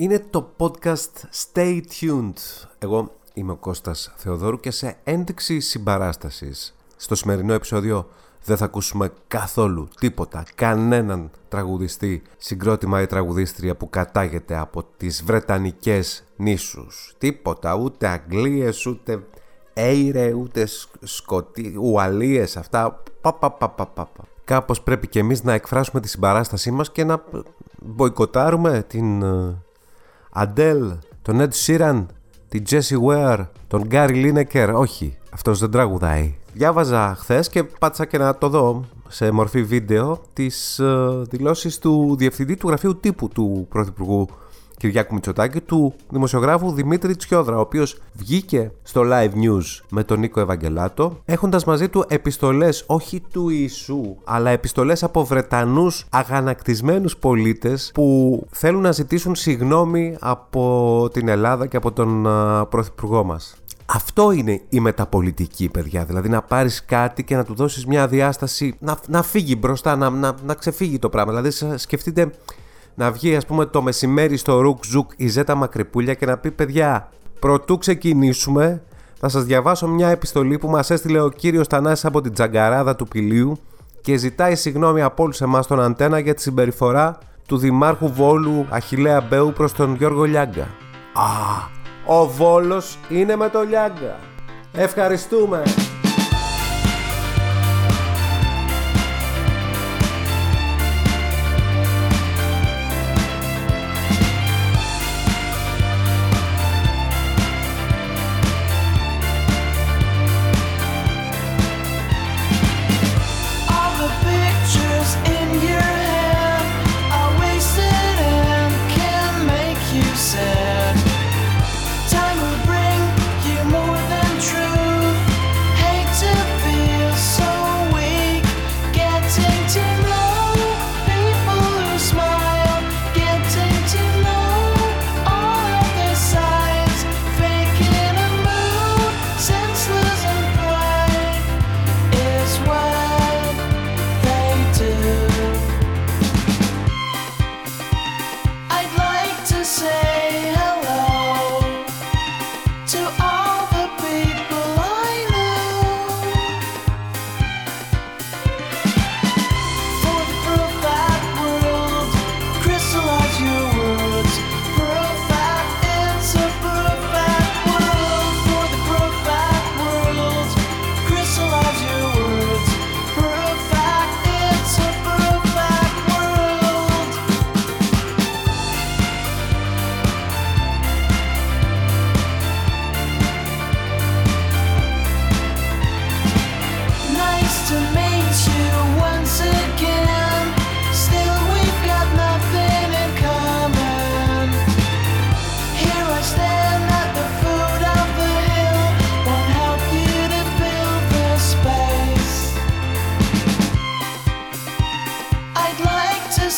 Είναι το podcast Stay Tuned. Εγώ είμαι ο Κώστας Θεοδόρου και σε ένδειξη συμπαράστασης στο σημερινό επεισόδιο δεν θα ακούσουμε καθόλου τίποτα, κανέναν τραγουδιστή, συγκρότημα ή τραγουδίστρια που κατάγεται από τις Βρετανικές νήσους. Τίποτα, ούτε Αγγλίες, ούτε Έιρε, ούτε Σκοτί, Ουαλίες, αυτά. Πα, πα, πα, πα, πα. Κάπως πρέπει και εμείς να εκφράσουμε τη συμπαράστασή μας και να μποϊκοτάρουμε την Αντέλ, τον Ed Sheeran, την Jessie Ware, τον Gary Lineker. Όχι, αυτός δεν τραγουδάει. Διάβαζα χθες και πάτησα και να το δω σε μορφή βίντεο τις uh, δηλώσεις του Διευθυντή του Γραφείου Τύπου του Πρωθυπουργού Κυριάκου Μητσοτάκη του δημοσιογράφου Δημήτρη Τσιόδρα, ο οποίος βγήκε στο live news με τον Νίκο Ευαγγελάτο, έχοντας μαζί του επιστολές όχι του Ιησού, αλλά επιστολές από Βρετανούς αγανακτισμένους πολίτες που θέλουν να ζητήσουν συγνώμη από την Ελλάδα και από τον uh, Πρωθυπουργό μας. Αυτό είναι η μεταπολιτική, παιδιά. Δηλαδή να πάρεις κάτι και να του δώσεις μια διάσταση, να, να φύγει μπροστά, να, να, να ξεφύγει το πράγμα. Δηλαδή, σκεφτείτε να βγει ας πούμε το μεσημέρι στο Ρουκ Ζουκ η Ζέτα Μακρυπούλια και να πει παιδιά προτού ξεκινήσουμε θα σας διαβάσω μια επιστολή που μας έστειλε ο κύριος Θανάσης από την Τσαγκαράδα του Πηλίου και ζητάει συγγνώμη από όλους εμάς τον Αντένα για τη συμπεριφορά του Δημάρχου Βόλου Αχιλλέα Μπέου προς τον Γιώργο Λιάγκα. Α, ο Βόλος είναι με το Λιάγκα. Ευχαριστούμε.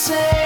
say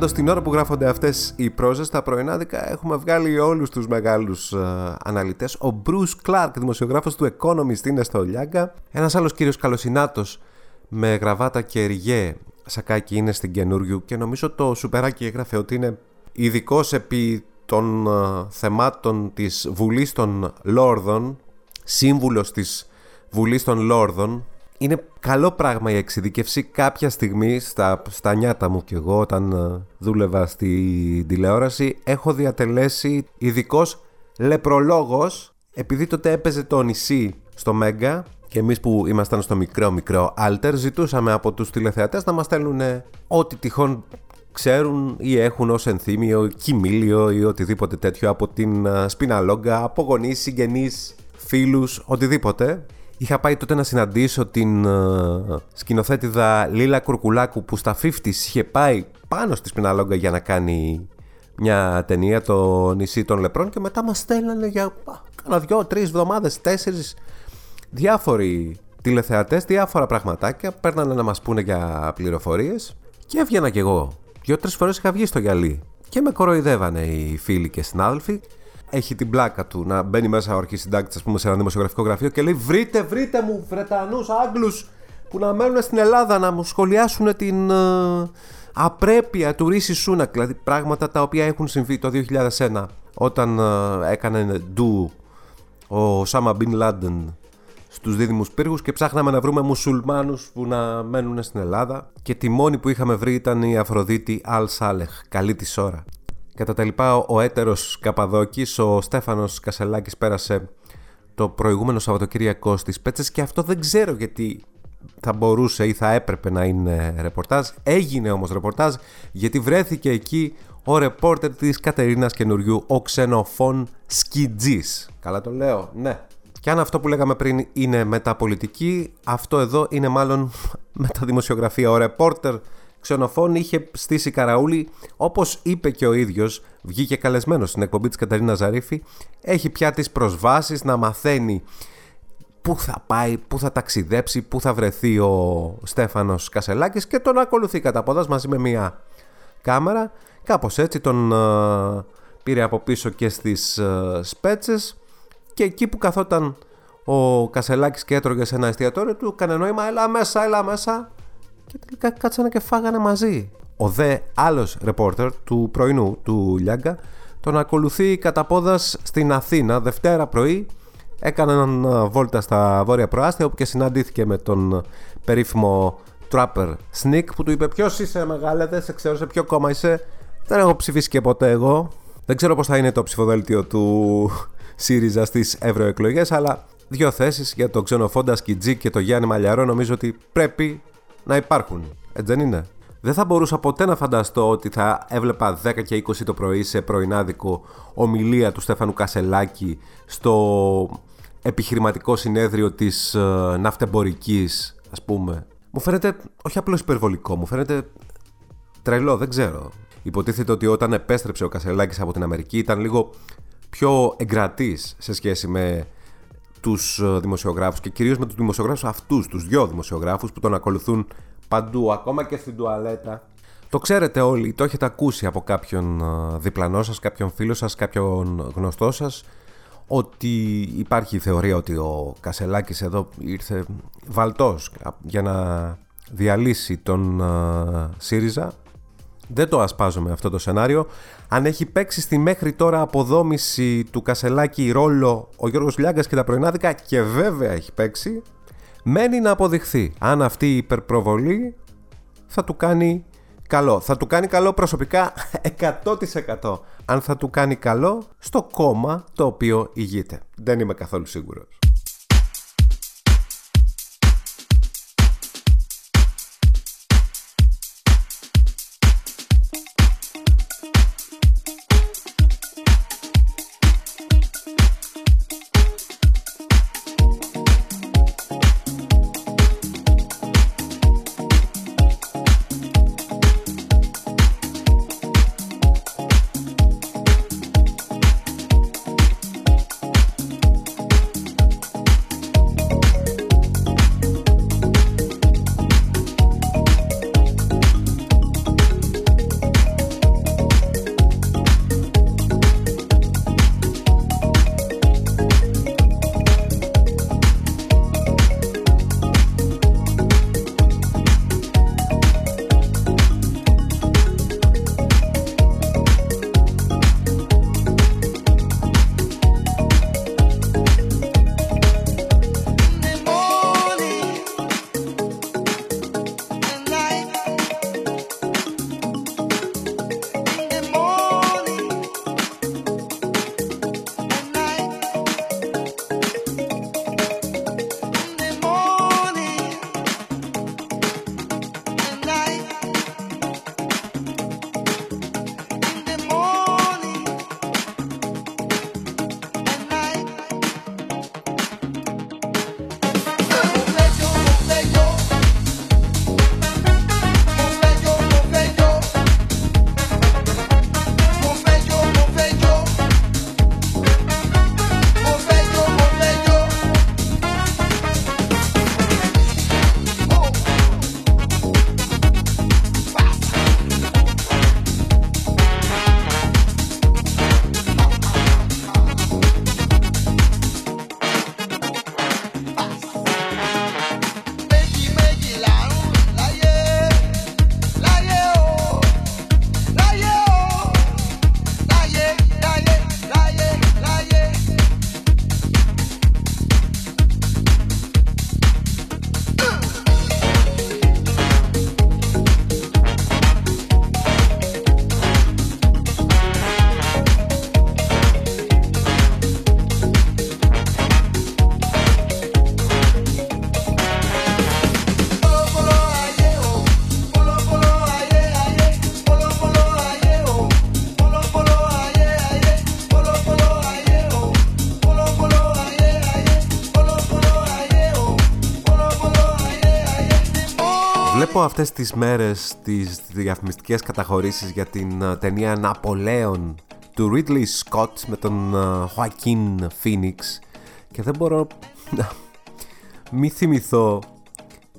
Πάντως, την ώρα που γράφονται αυτές οι πρόζες, τα πρωινάδικα έχουμε βγάλει όλους τους μεγάλους uh, ε, αναλυτές. Ο Bruce Clark, δημοσιογράφος του Economist, είναι στο Λιάγκα. Ένας άλλος κύριος καλοσυνάτος με γραβάτα και ριγέ σακάκι είναι στην καινούριου και νομίζω το Σουπεράκι έγραφε ότι είναι ειδικός επί των uh, θεμάτων της Βουλής των Λόρδων, σύμβουλος της Βουλής των Λόρδων. Είναι καλό πράγμα η εξειδικευσή κάποια στιγμή στα, στα νιάτα μου και εγώ όταν ε, δούλευα στη τηλεόραση έχω διατελέσει ειδικός λεπρολόγος επειδή τότε έπαιζε το νησί στο Μέγκα και εμείς που ήμασταν στο μικρό μικρό Alter ζητούσαμε από τους τηλεθεατές να μας στέλνουν ό,τι τυχόν ξέρουν ή έχουν ως ενθύμιο, κοιμήλιο ή οτιδήποτε τέτοιο από την Σπιναλόγκα, από γονείς, συγγενείς, φίλους, οτιδήποτε. Είχα πάει τότε να συναντήσω την uh, σκηνοθέτηδα Λίλα Κουρκουλάκου που στα 50 είχε πάει πάνω στη Σπιναλόγκα για να κάνει μια ταινία το νησί των λεπρών και μετά μας στέλνανε για κάνα δυο, τρεις εβδομάδες, τέσσερις διάφοροι τηλεθεατές, διάφορα πραγματάκια παίρνανε να μας πούνε για πληροφορίες. Και έβγαινα κι εγώ. Δύο-τρει φορές είχα βγει στο γυαλί. Και με κοροϊδεύανε οι φίλοι και συνάδελφοι. Έχει την πλάκα του να μπαίνει μέσα ο αρχισυντάκτης, ας πούμε, σε ένα δημοσιογραφικό γραφείο και λέει: Βρείτε, βρείτε μου Βρετανούς, Άγγλους που να μένουν στην Ελλάδα να μου σχολιάσουν την uh, απρέπεια του Ρίση Σούνακ. Δηλαδή πράγματα τα οποία έχουν συμβεί το 2001 όταν uh, έκανε ντου ο Σάμα Μπιν Λάντεν στους δίδυμους πύργους και ψάχναμε να βρούμε μουσουλμάνους που να μένουν στην Ελλάδα και τη μόνη που είχαμε βρει ήταν η Αφροδίτη Αλ Σάλεχ, καλή της ώρα. Κατά τα λοιπά ο έτερος Καπαδόκης, ο Στέφανος Κασελάκης πέρασε το προηγούμενο Σαββατοκύριακο στις Πέτσες και αυτό δεν ξέρω γιατί θα μπορούσε ή θα έπρεπε να είναι ρεπορτάζ. Έγινε όμως ρεπορτάζ γιατί βρέθηκε εκεί ο ρεπόρτερ της Κατερίνας Καινουριού, ο ξενοφών Σκιτζής. Καλά το λέω, ναι. Και αν αυτό που λέγαμε πριν είναι μεταπολιτική, αυτό εδώ είναι μάλλον μεταδημοσιογραφία. Ο ρεπόρτερ ξενοφών είχε στήσει καραούλη, όπως είπε και ο ίδιος, βγήκε καλεσμένος στην εκπομπή της Καταρίνα Ζαρίφη, έχει πια τις προσβάσεις να μαθαίνει πού θα πάει, πού θα ταξιδέψει, πού θα βρεθεί ο Στέφανος Κασελάκης και τον ακολουθεί κατά πόδας μαζί με μια κάμερα. Κάπως έτσι τον uh, πήρε από πίσω και στις uh, σπέτσες και εκεί που καθόταν ο Κασελάκης και έτρωγε σε ένα εστιατόριο του, έκανε νόημα, έλα μέσα, έλα μέσα. Και τελικά κάτσανε και φάγανε μαζί. Ο δε άλλος ρεπόρτερ του πρωινού του Λιάγκα τον ακολουθεί κατά πόδας στην Αθήνα Δευτέρα πρωί. Έκαναν βόλτα στα βόρεια προάστια όπου και συναντήθηκε με τον περίφημο Trapper Sneak που του είπε ποιος είσαι μεγάλε δεν σε ξέρω σε ποιο κόμμα είσαι δεν έχω ψηφίσει και ποτέ εγώ. Δεν ξέρω πως θα είναι το ψηφοδέλτιο του ΣΥΡΙΖΑ στις ευρωεκλογές, αλλά δύο θέσεις για τον ξενοφόντα Σκιτζή και τον Γιάννη Μαλιαρό νομίζω ότι πρέπει να υπάρχουν. Έτσι δεν είναι. Δεν θα μπορούσα ποτέ να φανταστώ ότι θα έβλεπα 10 και 20 το πρωί σε πρωινάδικο ομιλία του Στέφανου Κασελάκη στο επιχειρηματικό συνέδριο της ε, ναυτεμπορικής ας πούμε. Μου φαίνεται όχι απλώς υπερβολικό, μου φαίνεται τρελό, δεν ξέρω. Υποτίθεται ότι όταν επέστρεψε ο Κασελάκης από την Αμερική ήταν λίγο πιο εγκρατής σε σχέση με τους ε, δημοσιογράφους και κυρίως με τους δημοσιογράφους αυτούς, τους δυο δημοσιογράφους που τον ακολουθούν παντού, ακόμα και στην τουαλέτα. Το ξέρετε όλοι, το έχετε ακούσει από κάποιον ε, διπλανό σας, κάποιον φίλο σας, κάποιον γνωστό σας ότι υπάρχει η θεωρία ότι ο Κασελάκης εδώ ήρθε βαλτός για να διαλύσει τον ε, ΣΥΡΙΖΑ δεν το ασπάζομαι αυτό το σενάριο. Αν έχει παίξει στη μέχρι τώρα αποδόμηση του Κασελάκη ρόλο ο Γιώργος Λιάγκας και τα πρωινάδικα και βέβαια έχει παίξει, μένει να αποδειχθεί αν αυτή η υπερπροβολή θα του κάνει καλό. Θα του κάνει καλό προσωπικά 100%. Αν θα του κάνει καλό στο κόμμα το οποίο ηγείται. Δεν είμαι καθόλου σίγουρος. Βλέπω αυτές τις μέρες τις διαφημιστικές καταχωρήσεις για την ε, ταινία Ναπολέον του Ridley Scott με τον ε, Joaquin Phoenix και δεν μπορώ να μη θυμηθώ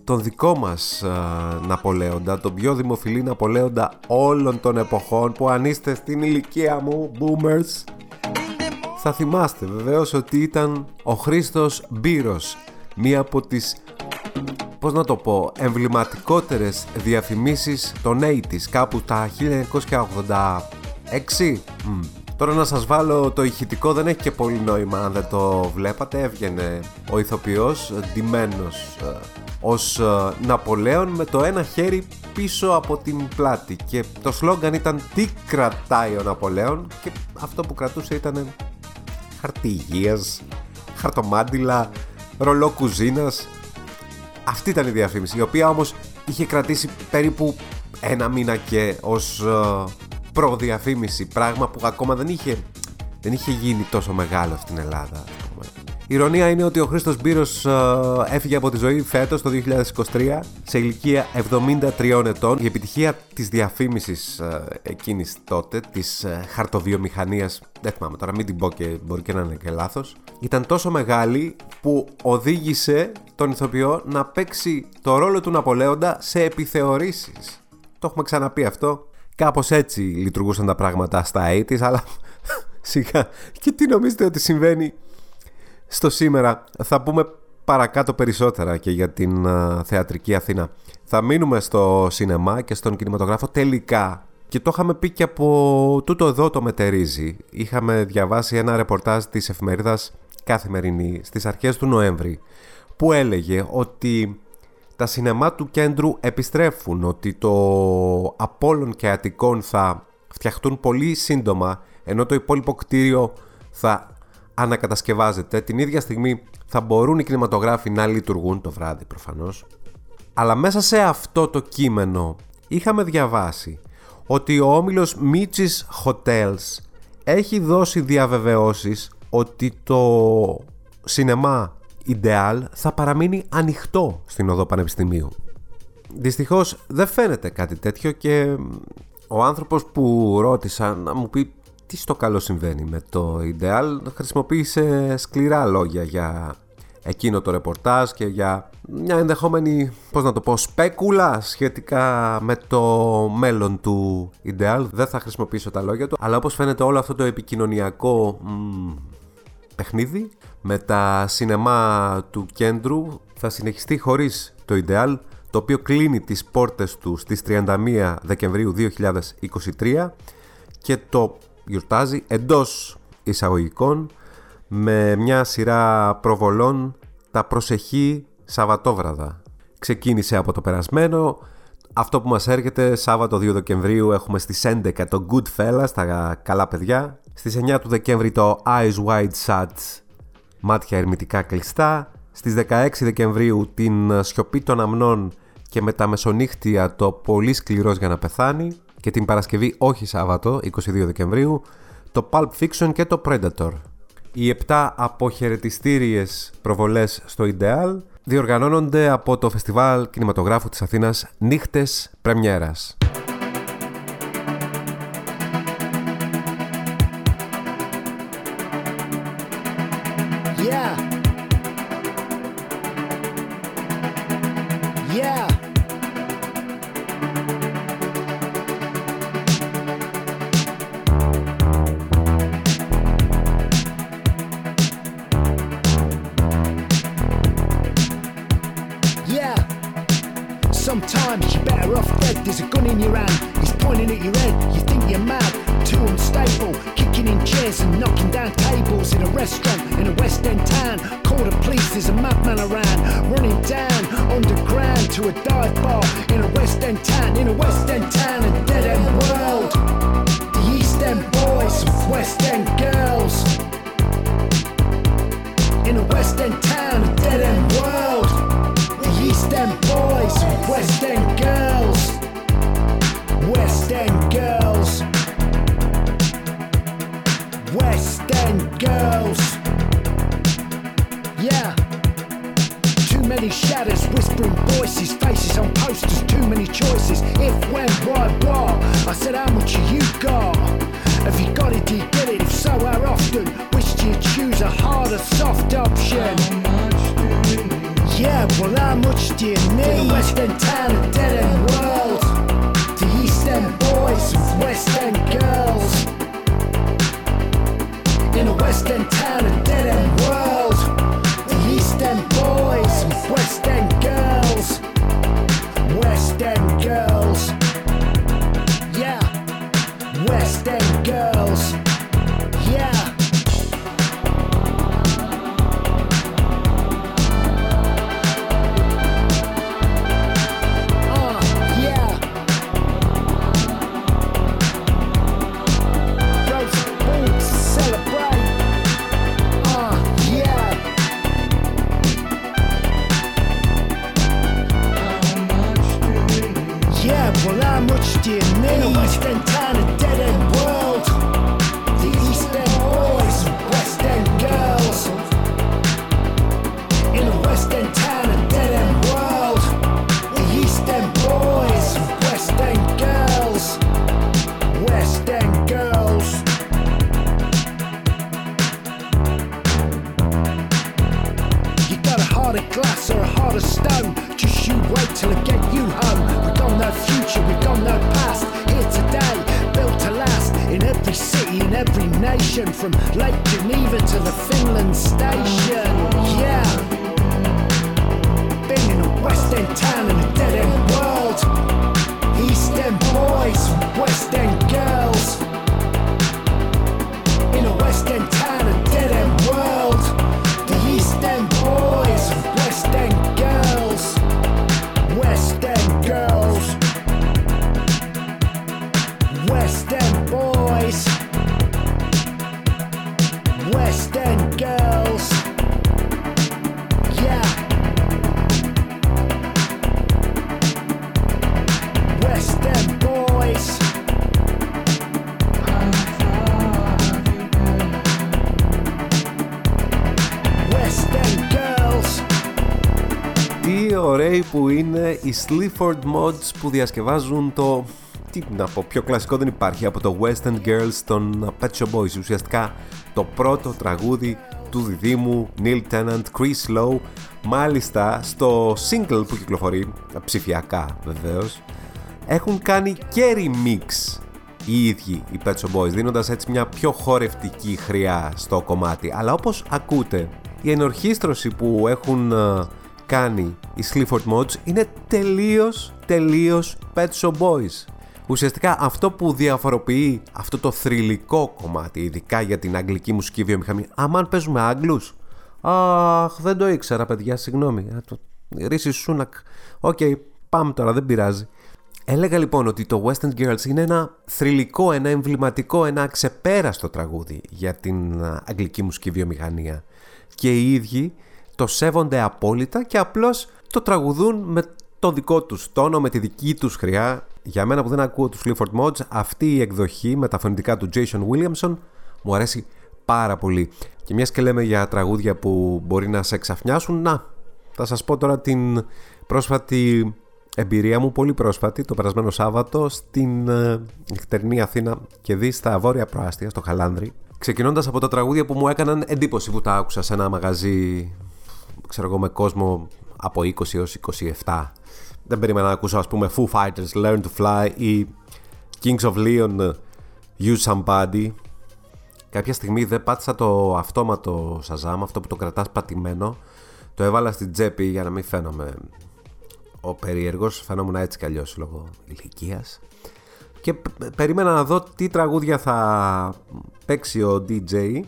τον δικό μας uh, Ναπολέοντα, τον πιο δημοφιλή Ναπολέοντα όλων των εποχών που αν είστε στην ηλικία μου, boomers, θα θυμάστε βεβαίως ότι ήταν ο Χρήστος Μπύρος, μία από τις πώς να το πω, εμβληματικότερες διαφημίσεις των 80's, κάπου τα 1986. Τώρα να σας βάλω το ηχητικό δεν έχει και πολύ νόημα αν δεν το βλέπατε. Έβγαινε ο ηθοποιός ντυμένος ε, ως ε, Ναπολέων με το ένα χέρι πίσω από την πλάτη και το σλόγκαν ήταν «Τι κρατάει ο Ναπολέων» και αυτό που κρατούσε ήταν χαρτί υγείας, χαρτομάντιλα, ρολό κουζίνας αυτή ήταν η διαφήμιση, η οποία όμως είχε κρατήσει περίπου ένα μήνα και ως uh, προδιαφήμιση, πράγμα που ακόμα δεν είχε, δεν είχε γίνει τόσο μεγάλο στην Ελλάδα. Η ηρωνία είναι ότι ο Χρήστος Μπύρος uh, έφυγε από τη ζωή φέτος το 2023 σε ηλικία 73 ετών. Η επιτυχία της διαφήμισης uh, εκείνης τότε, της uh, χαρτοβιομηχανίας, δεν θυμάμαι τώρα μην την πω και μπορεί και να είναι και λάθος, ήταν τόσο μεγάλη που οδήγησε τον ηθοποιό να παίξει το ρόλο του Ναπολέοντα σε επιθεωρήσεις. Το έχουμε ξαναπεί αυτό. Κάπως έτσι λειτουργούσαν τα πράγματα στα 80's, αλλά σιγά. Και τι νομίζετε ότι συμβαίνει στο σήμερα. Θα πούμε παρακάτω περισσότερα και για την θεατρική Αθήνα. Θα μείνουμε στο σινεμά και στον κινηματογράφο τελικά. Και το είχαμε πει και από τούτο εδώ το μετερίζει. Είχαμε διαβάσει ένα ρεπορτάζ της εφημερίδας Καθημερινή στις αρχές του Νοέμβρη που έλεγε ότι τα σινεμά του κέντρου επιστρέφουν, ότι το Απόλλων και Αττικών θα φτιαχτούν πολύ σύντομα ενώ το υπόλοιπο κτίριο θα ανακατασκευάζεται. Την ίδια στιγμή θα μπορούν οι κινηματογράφοι να λειτουργούν το βράδυ προφανώς. Αλλά μέσα σε αυτό το κείμενο είχαμε διαβάσει ότι ο όμιλος Michis Hotels έχει δώσει διαβεβαιώσεις ότι το σινεμά Ιντεάλ θα παραμείνει ανοιχτό στην οδό Πανεπιστημίου. Δυστυχώς δεν φαίνεται κάτι τέτοιο και ο άνθρωπος που ρώτησα να μου πει τι στο καλό συμβαίνει με το Ιντεάλ χρησιμοποίησε σκληρά λόγια για εκείνο το ρεπορτάζ και για μια ενδεχόμενη, πώς να το πω, σπέκουλα σχετικά με το μέλλον του Ιντεάλ. Δεν θα χρησιμοποιήσω τα λόγια του, αλλά όπως φαίνεται όλο αυτό το επικοινωνιακό παιχνίδι με τα σινεμά του κέντρου θα συνεχιστεί χωρίς το Ιντεάλ το οποίο κλείνει τις πόρτες του στις 31 Δεκεμβρίου 2023 και το γιορτάζει εντός εισαγωγικών με μια σειρά προβολών τα προσεχή Σαββατόβραδα. Ξεκίνησε από το περασμένο, αυτό που μας έρχεται Σάββατο 2 Δεκεμβρίου έχουμε στις 11 το Goodfellas, τα καλά παιδιά. Στις 9 του Δεκέμβρη το Eyes Wide Shut, μάτια ερμητικά κλειστά. Στις 16 Δεκεμβρίου την Σιωπή των Αμνών και με τα μεσονύχτια το Πολύ Σκληρός για να πεθάνει. Και την Παρασκευή όχι Σάββατο, 22 Δεκεμβρίου, το Pulp Fiction και το Predator. Οι 7 αποχαιρετιστήριες προβολές στο Ideal διοργανώνονται από το Φεστιβάλ Κινηματογράφου της Αθήνας Νύχτες Πρεμιέρας. Western Τι ωραίοι που είναι οι Sleaford Mods που διασκευάζουν το. Τι να πω, πιο κλασικό δεν υπάρχει από το West End Girls των Pet Shop Boys. Ουσιαστικά το πρώτο τραγούδι του διδήμου Neil Tennant, Chris Lowe. Μάλιστα στο single που κυκλοφορεί, ψηφιακά βεβαίως, έχουν κάνει και remix οι ίδιοι οι Pet Shop Boys, δίνοντας έτσι μια πιο χορευτική χρειά στο κομμάτι. Αλλά όπως ακούτε, η ενορχήστρωση που έχουν ε, κάνει οι Sleaford Mods είναι τελείως, τελείως Pet Shop Boys. Ουσιαστικά αυτό που διαφοροποιεί αυτό το θρυλικό κομμάτι, ειδικά για την αγγλική μουσική βιομηχανία, αμάν παίζουμε Άγγλους. Αχ, δεν το ήξερα παιδιά, συγγνώμη. Α, το- Ρίσι Σούνακ. Οκ, πάμε τώρα, δεν πειράζει. Έλεγα λοιπόν ότι το West End Girls είναι ένα θρυλικό, ένα εμβληματικό, ένα ξεπέραστο τραγούδι για την α, αγγλική μουσική βιομηχανία. Και οι ίδιοι το σέβονται απόλυτα και απλώς το τραγουδούν με το δικό τους τόνο, με τη δική τους χρειά. Για μένα που δεν ακούω τους Clifford Mods, αυτή η εκδοχή με τα φωνητικά του Jason Williamson μου αρέσει πάρα πολύ. Και μιας και λέμε για τραγούδια που μπορεί να σε εξαφνιάσουν, να, θα σας πω τώρα την πρόσφατη εμπειρία μου, πολύ πρόσφατη, το περασμένο Σάββατο, στην ε, νυχτερινή Αθήνα και δει στα βόρεια προάστια, στο Χαλάνδρη. Ξεκινώντας από τα τραγούδια που μου έκαναν εντύπωση που τα άκουσα σε ένα μαγαζί, ξέρω εγώ, με κόσμο από 20 έως 27. Δεν περίμενα να ακούσω, ας πούμε, Foo Fighters, Learn to Fly ή Kings of Leon, Use Somebody. Κάποια στιγμή δεν πάτησα το αυτόματο Shazam, αυτό που το κρατάς πατημένο. Το έβαλα στην τσέπη για να μην φαίνομαι ο περίεργος, φαινόμουν έτσι κι αλλιώς λόγω ηλικίας. Και π- περίμενα να δω τι τραγούδια θα παίξει ο DJ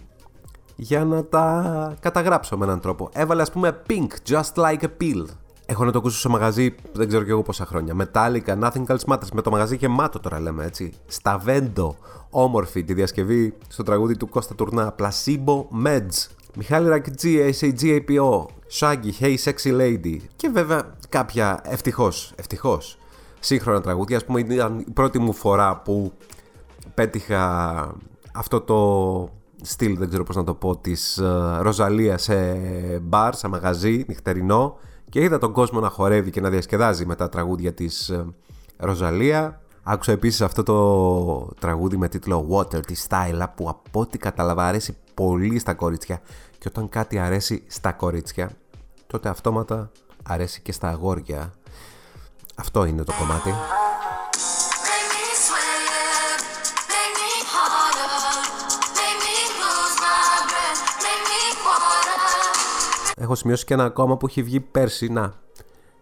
για να τα καταγράψω με έναν τρόπο. Έβαλε ας πούμε Pink, Just Like a Pill. Έχω να το ακούσω σε μαγαζί, δεν ξέρω κι εγώ πόσα χρόνια. Metallica, Nothing Else Matters, με το μαγαζί γεμάτο τώρα λέμε έτσι. Σταβέντο, όμορφη, τη διασκευή στο τραγούδι του Κώστα Τουρνά. Placebo Meds. Μιχάλη Ρακιτζή, SAG APO. Shaggy, Hey Sexy Lady. Και βέβαια κάποια ευτυχώς, ευτυχώς σύγχρονα τραγούδια. Ας πούμε ήταν η πρώτη μου φορά που πέτυχα αυτό το στυλ, δεν ξέρω πώς να το πω, της ε, Ροζαλία σε μπαρ, σε μαγαζί, νυχτερινό και είδα τον κόσμο να χορεύει και να διασκεδάζει με τα τραγούδια της ε, Ροζαλία. Άκουσα επίσης αυτό το τραγούδι με τίτλο Water της Style που από ό,τι κατάλαβα αρέσει πολύ στα κορίτσια και όταν κάτι αρέσει στα κορίτσια τότε αυτόματα αρέσει και στα αγόρια. Αυτό είναι το κομμάτι. Έχω σημειώσει και ένα ακόμα που έχει βγει πέρσι. Να,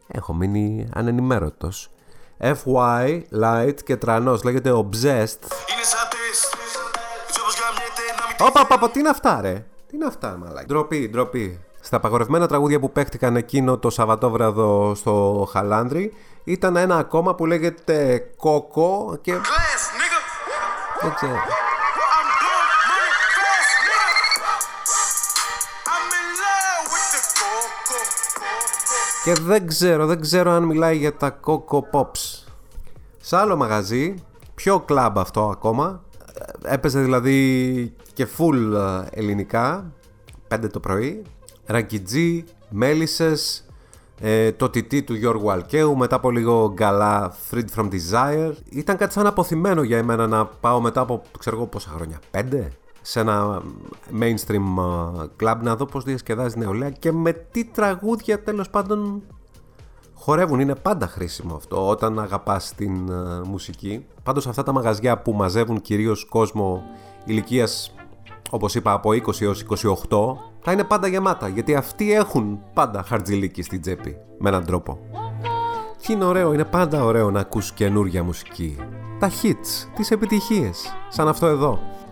έχω μείνει ανενημέρωτος. FY, Light και τρανός, λέγεται Obsessed. Όπα, όπα, τι είναι αυτά ρε; Τι είναι αυτά, μαλάκι; Ντροπή, ντροπή. Στα απαγορευμένα τραγούδια που παίχτηκαν εκείνο το Σαββατόβραδο στο Χαλάνδρι ήταν ένα ακόμα που λέγεται Κόκο και... Δεν ξέρω. Και δεν ξέρω, δεν ξέρω αν μιλάει για τα Coco Pops. Σε άλλο μαγαζί, πιο κλαμπ αυτό ακόμα, έπαιζε δηλαδή και full ε, ελληνικά, 5 το πρωί, Ρακιτζή, Μέλισσες, ε, το τιτί του Γιώργου Αλκαίου, μετά από λίγο γκαλά Freed from Desire. Ήταν κάτι σαν αποθυμένο για εμένα να πάω μετά από, ξέρω εγώ πόσα χρόνια, 5? Σε ένα mainstream club να δω πως διασκεδάζει νεολαία και με τι τραγούδια τέλος πάντων χορεύουν. Είναι πάντα χρήσιμο αυτό όταν αγαπάς την μουσική. Πάντως αυτά τα μαγαζιά που μαζεύουν κυρίως κόσμο ηλικίας όπως είπα από 20 έως 28 θα είναι πάντα γεμάτα γιατί αυτοί έχουν πάντα χαρτζιλίκι στην τσέπη με έναν τρόπο. Και είναι ωραίο, είναι πάντα ωραίο να ακούς καινούργια μουσική. Τα hits, τις επιτυχίες, σαν αυτό εδώ.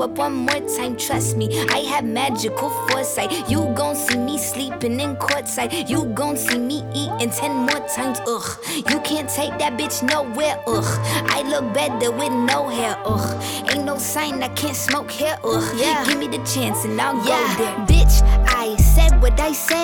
Up one more time, trust me. I have magical foresight. You gon' see me sleeping in courtside. You gon' see me eating ten more times, ugh. You can't take that bitch nowhere, ugh. I look better with no hair, ugh. Ain't no sign I can't smoke hair, ugh. Yeah. Give me the chance and I'll go there. Bitch, I said what I said.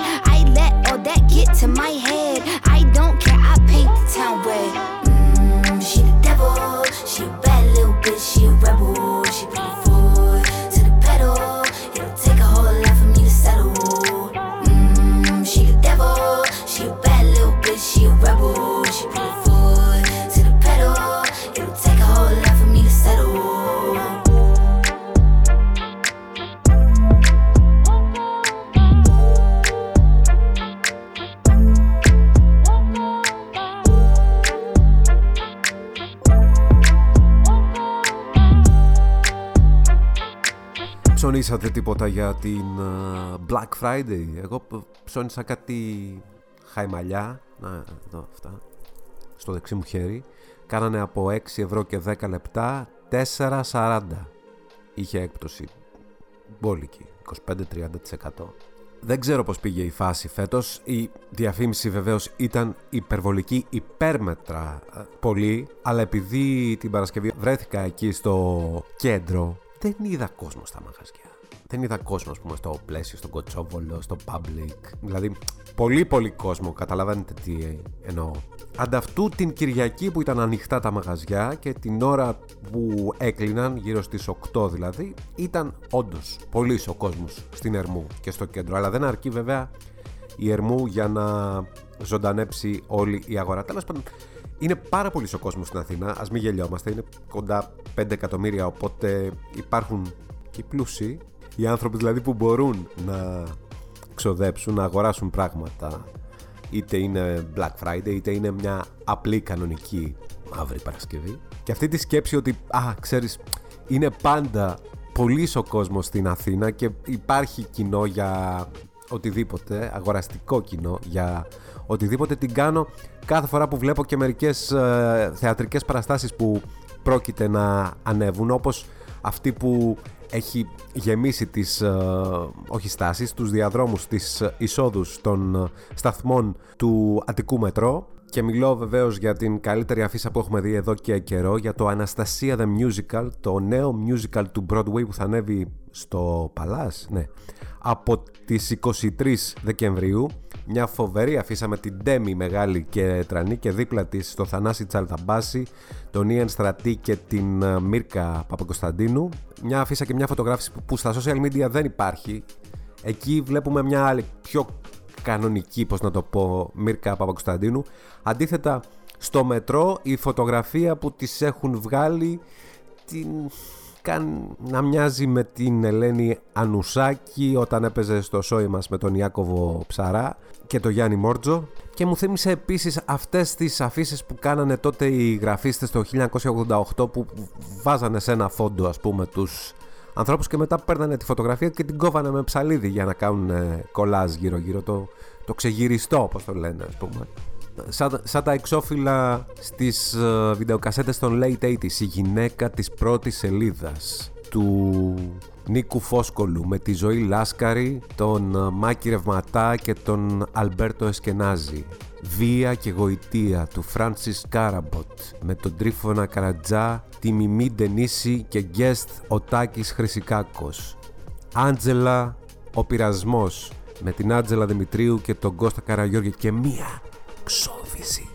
ψωνίσατε τίποτα για την ε, Black Friday; Εγώ ψώνισα κάτι χαϊμαλιά να, εδώ, αυτά. Στο δεξί μου χέρι. Κάνανε από 6 ευρώ και 10 λεπτά 4,40. Είχε έκπτωση μπόλικη. 25-30%. Δεν ξέρω πώς πήγε η φάση φέτος. Η διαφήμιση βεβαίως ήταν υπερβολική, υπέρμετρα ε, πολύ. Αλλά επειδή την Παρασκευή βρέθηκα εκεί στο κέντρο, δεν είδα κόσμο στα μαγαζιά δεν είδα κόσμο, πούμε, στο πλαίσιο, στο κοτσόβολο, στο public. Δηλαδή, πολύ πολύ κόσμο, καταλαβαίνετε τι εννοώ. Ανταυτού την Κυριακή που ήταν ανοιχτά τα μαγαζιά και την ώρα που έκλειναν, γύρω στις 8 δηλαδή, ήταν όντως πολύς ο κόσμος στην Ερμού και στο κέντρο. Αλλά δεν αρκεί βέβαια η Ερμού για να ζωντανέψει όλη η αγορά. Τέλος πάντων, είναι πάρα πολύς ο κόσμος στην Αθήνα. Α μην γελιόμαστε, είναι κοντά 5 εκατομμύρια. Οπότε υπάρχουν και πλούσιοι οι άνθρωποι δηλαδή που μπορούν να ξοδέψουν, να αγοράσουν πράγματα είτε είναι Black Friday είτε είναι μια απλή κανονική μαύρη Παρασκευή. Και αυτή τη σκέψη ότι α ξέρεις είναι πάντα πολύς ο κόσμος στην Αθήνα και υπάρχει κοινό για οτιδήποτε, αγοραστικό κοινό για οτιδήποτε την κάνω κάθε φορά που βλέπω και μερικές ε, θεατρικές παραστάσεις που πρόκειται να ανέβουν όπως αυτή που έχει γεμίσει τις, ε, όχι στάσεις, τους διαδρόμους, τις εισόδους των ε, σταθμών του Αττικού Μετρό. Και μιλώ βεβαίως για την καλύτερη αφίσα που έχουμε δει εδώ και καιρό για το Anastasia the Musical, το νέο musical του Broadway που θα ανέβει στο Παλάς, ναι, από τις 23 Δεκεμβρίου μια φοβερή αφήσα με την Ντέμι μεγάλη και τρανή και δίπλα της στο Θανάση Τσαλταμπάση, τον Ιαν Στρατή και την ε, Μίρκα Παπακοσταντίνου. Μια αφήσα και μια φωτογράφηση που στα social media δεν υπάρχει. Εκεί βλέπουμε μια άλλη πιο κανονική, πώς να το πω, Μίρκα Παπακοσταντίνου. Αντίθετα, στο μετρό η φωτογραφία που τις έχουν βγάλει την καν να μοιάζει με την Ελένη Ανουσάκη όταν έπαιζε στο σόι μας με τον Ιάκωβο Ψαρά και τον Γιάννη Μόρτζο. Και μου θύμισε επίσης αυτές τις αφήσεις που κάνανε τότε οι γραφίστες το 1988 που βάζανε σε ένα φόντο ας πούμε τους ανθρώπους και μετά παίρνανε τη φωτογραφία και την κόβανε με ψαλίδι για να κάνουν κολάζ γύρω γύρω το, το ξεγυριστό όπως το λένε ας πούμε σαν, σαν τα εξώφυλλα στις uh, βιντεοκασέτες των late 80's η γυναίκα της πρώτης σελίδας του Νίκου Φόσκολου με τη ζωή Λάσκαρη, τον uh, Μάκη Ρευματά και τον Αλμπέρτο Εσκενάζη. Βία και γοητεία του Φράνσις Κάραμποτ με τον Τρίφωνα Καρατζά, τη Μιμή Ντενίση και guest ο Τάκης Χρυσικάκος. Άντζελα ο πειρασμός με την Άντζελα Δημητρίου και τον Κώστα Καραγιώργη και μία εξόφυση.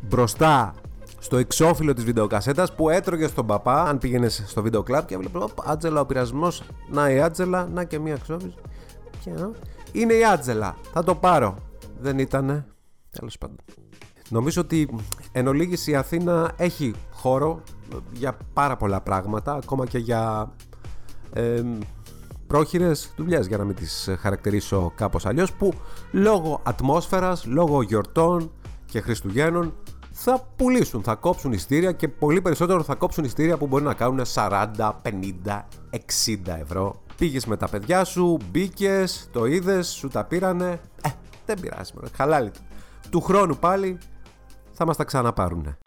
Μπροστά στο εξώφυλλο της βιντεοκασέτας που έτρωγε στον παπά αν πήγαινες στο βίντεο κλαμπ και έβλεπες Άτζελα ο πειρασμός, να η Άτζελα, να και μία εξόφυση. Και, είναι η Άτζελα, θα το πάρω. Δεν ήτανε, τέλος πάντων. Νομίζω ότι εν ολίγης η Αθήνα έχει χώρο για πάρα πολλά πράγματα, ακόμα και για ε, πρόχειρες δουλειές, για να μην τις χαρακτηρίσω κάπως αλλιώς, που λόγω ατμόσφαιρας, λόγω γιορτών και Χριστουγέννων θα πουλήσουν, θα κόψουν ιστήρια και πολύ περισσότερο θα κόψουν ιστήρια που μπορεί να κάνουν 40, 50, 60 ευρώ. Πήγες με τα παιδιά σου, μπήκες, το είδες, σου τα πήρανε. Ε, δεν πειράζει, μωρέ, χαλάλι. Του χρόνου πάλι θα μας τα ξαναπάρουνε.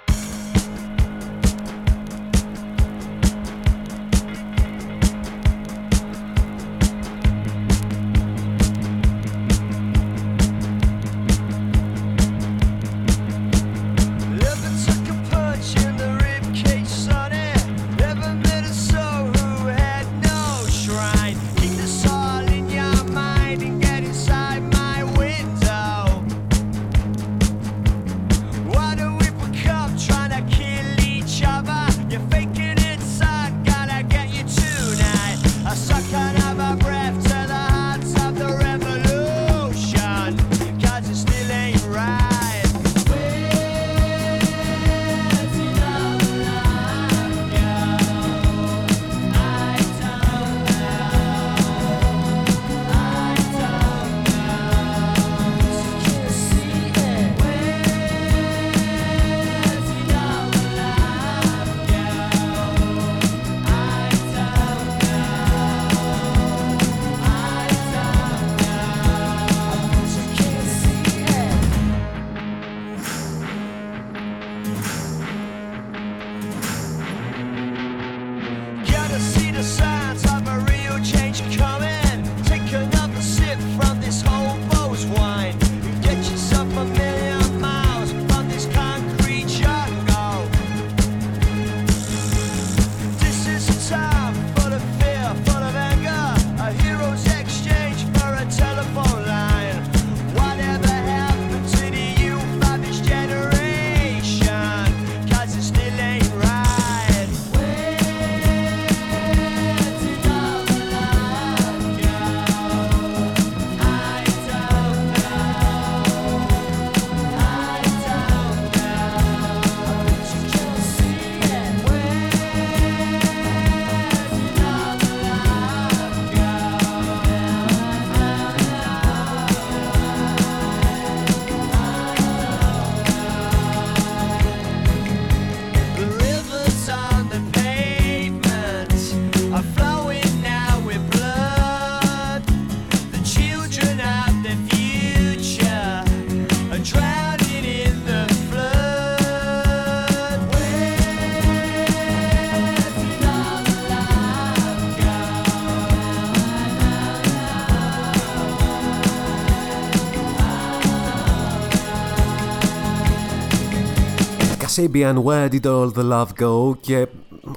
Sabian Where Did All The Love Go; Και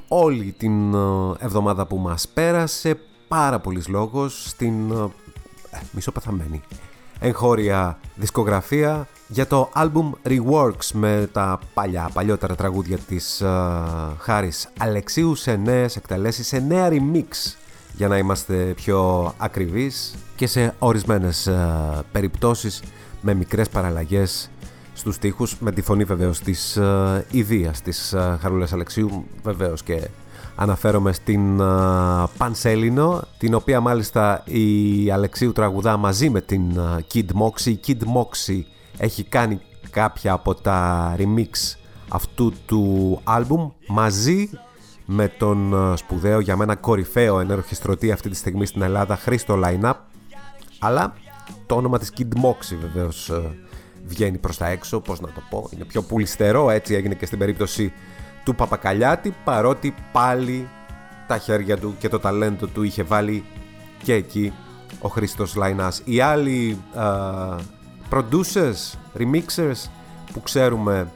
όλη την ε, εβδομάδα που μας πέρασε πάρα πολλής λόγος στην ε, ε, μισοπαθαμένη εγχώρια δισκογραφία για το album Reworks με τα παλιά, παλιότερα τραγούδια της ε, Χάρης Αλεξίου σε νέες εκτελέσεις, σε νέα remix για να είμαστε πιο ακριβείς και σε ορισμένες ε, περιπτώσεις με μικρές παραλλαγές Στους στίχους με τη φωνή βεβαίως της uh, Ιδίας της uh, Χαρούλας Αλεξίου. Βεβαίως και αναφέρομαι στην uh, Πανσέλινο την οποία μάλιστα η Αλεξίου τραγουδά μαζί με την uh, Kid Moxie. Η Kid Moxie έχει κάνει κάποια από τα remix αυτού του άλμπουμ μαζί με τον σπουδαίο για μένα κορυφαίο ενεργιστρωτή αυτή τη στιγμή στην Ελλάδα Χρήστο Line αλλά το όνομα της Kid Moxie βεβαίως βγαίνει προς τα έξω, πώς να το πω, είναι πιο πουλιστερό, έτσι έγινε και στην περίπτωση του Παπακαλιάτη, παρότι πάλι τα χέρια του και το ταλέντο του είχε βάλει και εκεί ο Χρήστος Λαϊνάς. Οι άλλοι uh, producers, remixers που ξέρουμε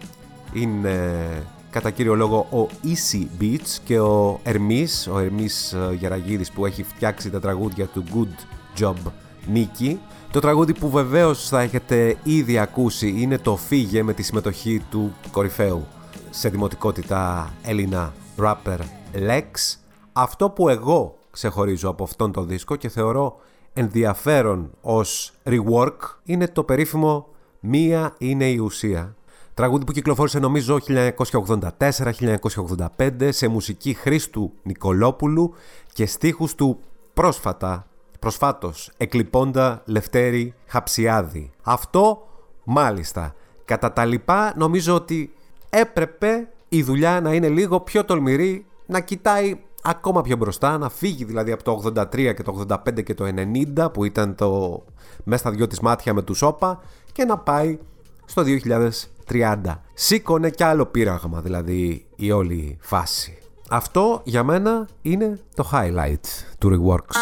είναι κατά κύριο λόγο ο Easy Beats και ο Ερμής, ο Ερμής Γεραγίδης που έχει φτιάξει τα τραγούδια του Good Job Νίκη το τραγούδι που βεβαίως θα έχετε ήδη ακούσει είναι το «Φύγε» με τη συμμετοχή του κορυφαίου σε δημοτικότητα Έλληνα rapper Lex. Αυτό που εγώ ξεχωρίζω από αυτόν τον δίσκο και θεωρώ ενδιαφέρον ως rework είναι το περίφημο «Μία είναι η ουσία». Τραγούδι που κυκλοφόρησε νομίζω 1984-1985 σε μουσική Χρήστου Νικολόπουλου και στίχους του πρόσφατα προσφάτως εκλειπώντα Λευτέρη Χαψιάδη. Αυτό μάλιστα. Κατά τα λοιπά νομίζω ότι έπρεπε η δουλειά να είναι λίγο πιο τολμηρή, να κοιτάει ακόμα πιο μπροστά, να φύγει δηλαδή από το 83 και το 85 και το 90 που ήταν το μέσα στα δυο της μάτια με του Σόπα και να πάει στο 2030. Σήκωνε κι άλλο πείραγμα δηλαδή η όλη φάση. Αυτό για μένα είναι το highlight του Reworks.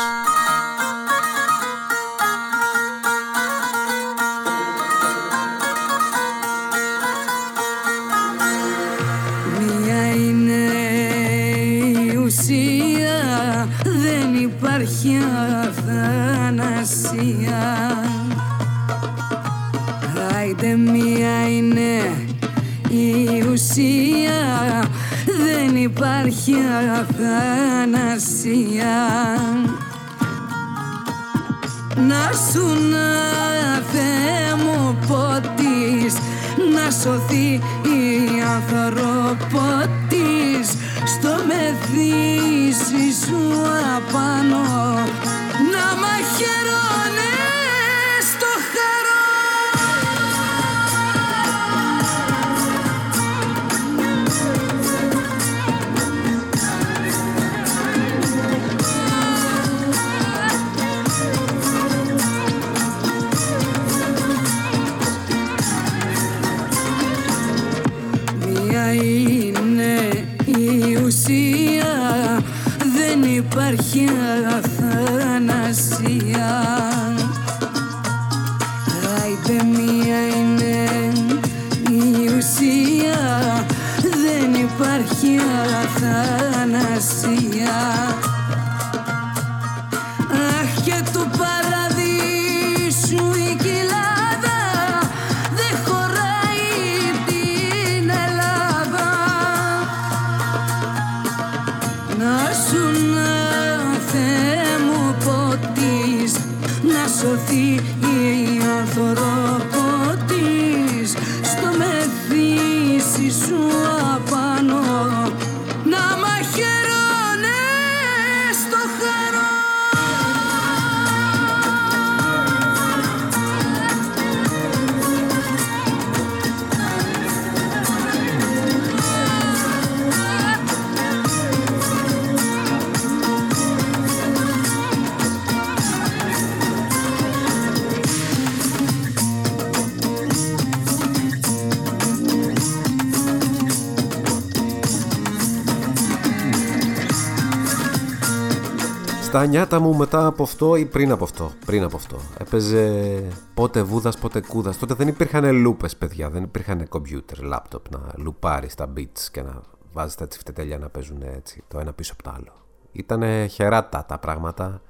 Τα νιάτα μου μετά από αυτό ή πριν από αυτό. Πριν από αυτό. Έπαιζε πότε βούδας, πότε κούδας. Τότε δεν υπήρχαν λούπες, παιδιά. Δεν υπήρχαν κομπιούτερ, λάπτοπ να λουπάρεις τα beats και να βάζεις τα τσιφτετέλια να παίζουν έτσι το ένα πίσω από το άλλο. Ήτανε χεράτα τα πράγματα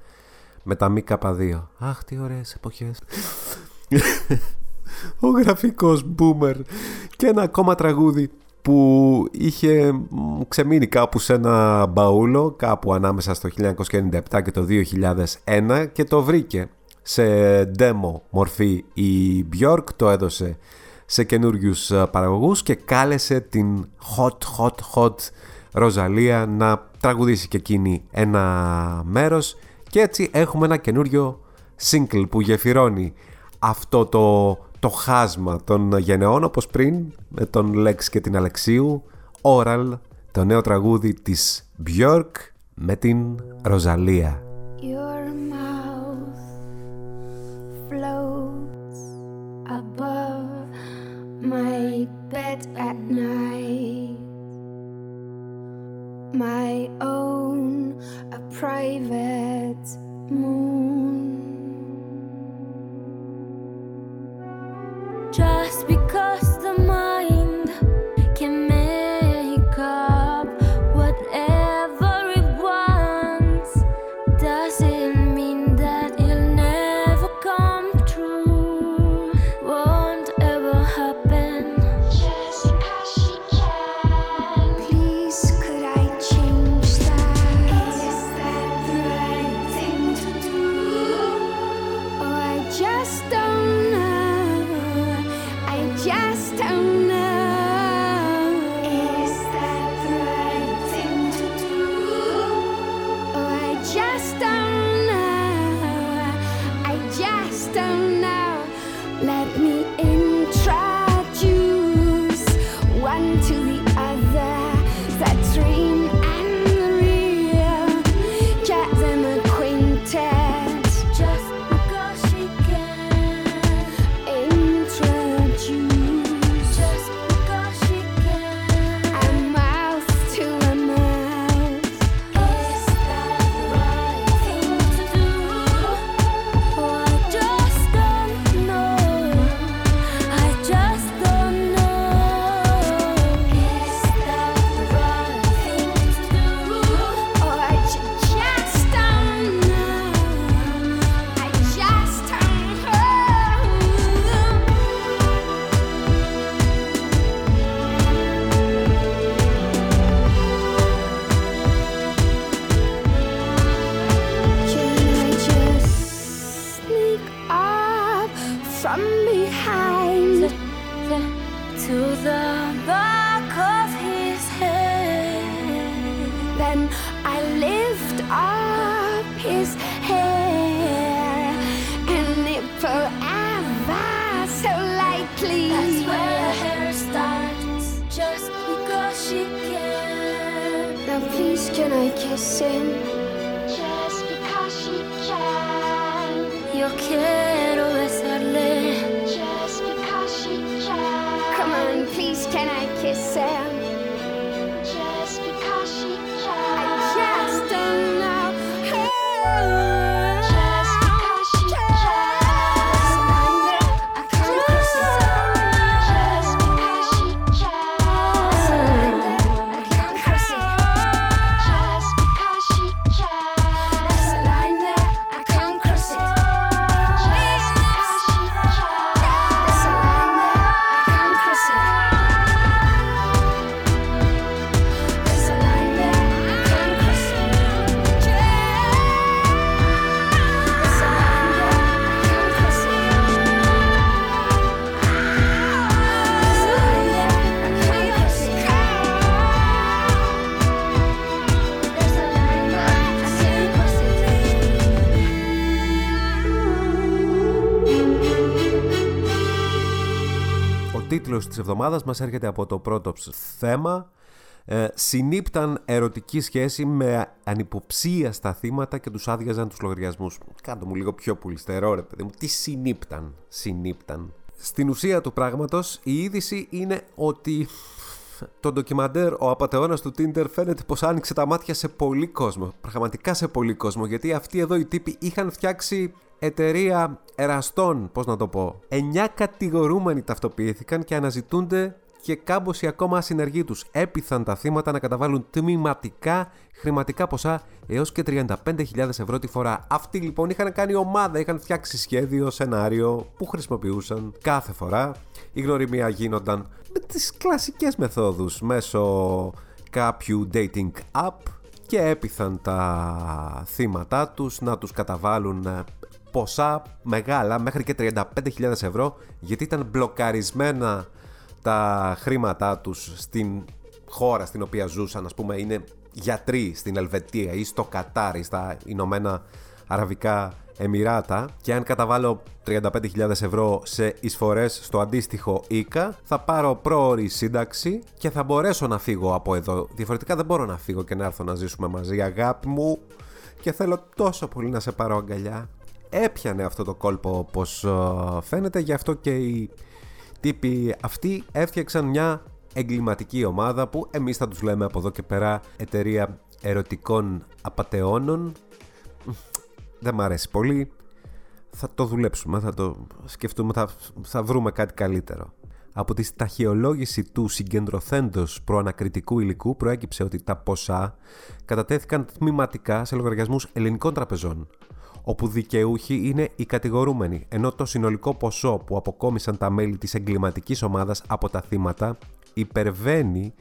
με τα μη καπαδίο. Αχ, τι ωραίες εποχές. Ο γραφικός boomer και ένα ακόμα τραγούδι που είχε ξεμείνει κάπου σε ένα μπαούλο κάπου ανάμεσα στο 1997 και το 2001 και το βρήκε σε demo μορφή η Björk το έδωσε σε καινούριους παραγωγούς και κάλεσε την hot hot hot Ροζαλία να τραγουδήσει και εκείνη ένα μέρος και έτσι έχουμε ένα καινούριο single που γεφυρώνει αυτό το το χάσμα των γενεών όπως πριν με τον Λέξ και την Αλεξίου Oral, το νέο τραγούδι της Björk με την Ροζαλία. Your mouth floats above my bed at night My own a private moon Just because εβδομάδας μας έρχεται από το πρώτο θέμα ε, συνήπταν ερωτική σχέση με ανυποψία στα θύματα και τους άδειαζαν τους λογαριασμούς. Κάντο μου λίγο πιο πουλιστερό ρε παιδί μου. Τι συνήπταν, συνήπταν. Στην ουσία του πράγματος η είδηση είναι ότι το ντοκιμαντέρ «Ο απαταιώνας του Tinder» φαίνεται πως άνοιξε τα μάτια σε πολύ κόσμο. Πραγματικά σε πολύ κόσμο. Γιατί αυτοί εδώ οι τύποι είχαν φτιάξει εταιρεία εραστών, πώς να το πω. Εννιά κατηγορούμενοι ταυτοποιήθηκαν και αναζητούνται και κάμποσοι ακόμα ασυνεργοί τους έπειθαν τα θύματα να καταβάλουν τμηματικά χρηματικά ποσά έως και 35.000 ευρώ τη φορά. Αυτοί λοιπόν είχαν κάνει ομάδα, είχαν φτιάξει σχέδιο, σενάριο που χρησιμοποιούσαν κάθε φορά. Η γνωριμία γίνονταν με τις κλασικές μεθόδους μέσω κάποιου dating app και έπειθαν τα θύματα τους να τους καταβάλουν ε, ποσά μεγάλα μέχρι και 35.000 ευρώ γιατί ήταν μπλοκαρισμένα τα χρήματά τους στην χώρα στην οποία ζούσαν, ας πούμε είναι γιατροί στην Ελβετία ή στο Κατάρ ή στα Ηνωμένα Αραβικά Εμμυράτα και αν καταβάλω 35.000 ευρώ σε εισφορές στο αντίστοιχο ΙΚΑ θα πάρω πρόορη σύνταξη και θα μπορέσω να φύγω από εδώ. Διαφορετικά δεν μπορώ να φύγω και να έρθω να ζήσουμε μαζί αγάπη μου και θέλω τόσο πολύ να σε πάρω αγκαλιά. Έπιανε αυτό το κόλπο όπως ε, φαίνεται γι' αυτό και η τύποι αυτοί έφτιαξαν μια εγκληματική ομάδα που εμείς θα τους λέμε από εδώ και πέρα εταιρεία ερωτικών απατεώνων δεν μ' αρέσει πολύ. Θα το δουλέψουμε, θα το σκεφτούμε, θα, θα βρούμε κάτι καλύτερο. Από τη σταχυολόγηση του συγκεντρωθέντος προανακριτικού υλικού προέκυψε ότι τα ποσά κατατέθηκαν τμηματικά σε λογαριασμούς ελληνικών τραπεζών όπου δικαιούχοι είναι οι κατηγορούμενοι, ενώ το συνολικό ποσό που αποκόμισαν τα μέλη της εγκληματικής ομάδας από τα θύματα υπερβαίνει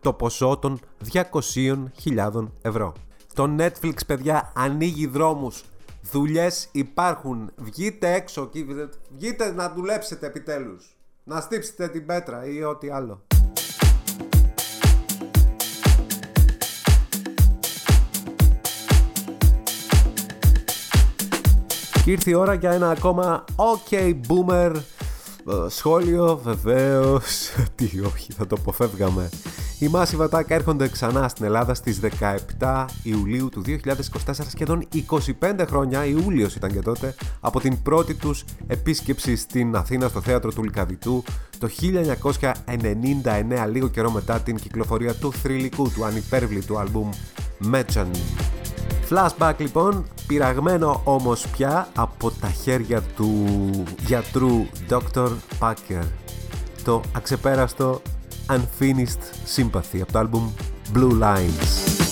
το ποσό των 200.000 ευρώ. Το Netflix, παιδιά, ανοίγει δρόμους. Δουλειές υπάρχουν. Βγείτε έξω, βγείτε να δουλέψετε επιτέλους. Να στύψετε την πέτρα ή ό,τι άλλο. Ήρθε η ώρα για ένα ακόμα OK Boomer ε, σχόλιο. Βεβαίως. Τι όχι, θα το αποφεύγαμε. Οι Massive Attack έρχονται ξανά στην Ελλάδα στις 17 Ιουλίου του 2024, σχεδόν 25 χρόνια, Ιούλιος ήταν και τότε, από την πρώτη τους επίσκεψη στην Αθήνα στο θέατρο του Λικαβητού το 1999, λίγο καιρό μετά την κυκλοφορία του θρηλυκού του ανυπέρβλητου άλμπουμ Metchan. Flashback λοιπόν, πειραγμένο όμως πια από τα χέρια του γιατρού Dr. Packer. Το αξεπέραστο Unfinished Sympathy από το άλμπουμ Blue Lines.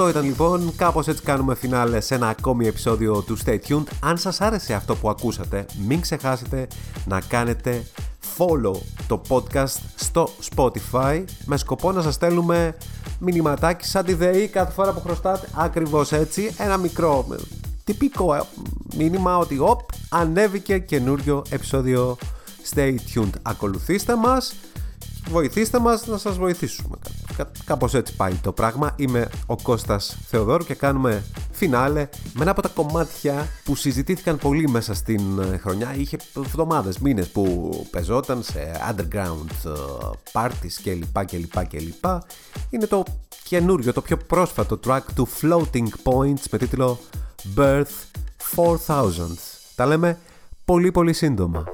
Αυτό ήταν λοιπόν, κάπως έτσι κάνουμε φινάλε σε ένα ακόμη επεισόδιο του Stay Tuned. Αν σας άρεσε αυτό που ακούσατε, μην ξεχάσετε να κάνετε follow το podcast στο Spotify με σκοπό να σας στέλνουμε μηνυματάκι σαν τη ΔΕΗ κάθε φορά που χρωστάτε ακριβώς έτσι ένα μικρό τυπικό ε, μήνυμα ότι οπ, ανέβηκε καινούριο επεισόδιο Stay tuned. Ακολουθήστε μας, βοηθήστε μας να σας βοηθήσουμε. Κά, κάπως έτσι πάει το πράγμα. Είμαι ο Κώστας Θεοδόρου και κάνουμε φινάλε με ένα από τα κομμάτια που συζητήθηκαν πολύ μέσα στην ε, χρονιά. Είχε εβδομάδες, μήνες που πεζόταν σε underground ε, parties κλπ. κλπ, κλπ. Είναι το καινούριο, το πιο πρόσφατο track του Floating Points με τίτλο Birth 4000. Τα λέμε πολύ πολύ σύντομα.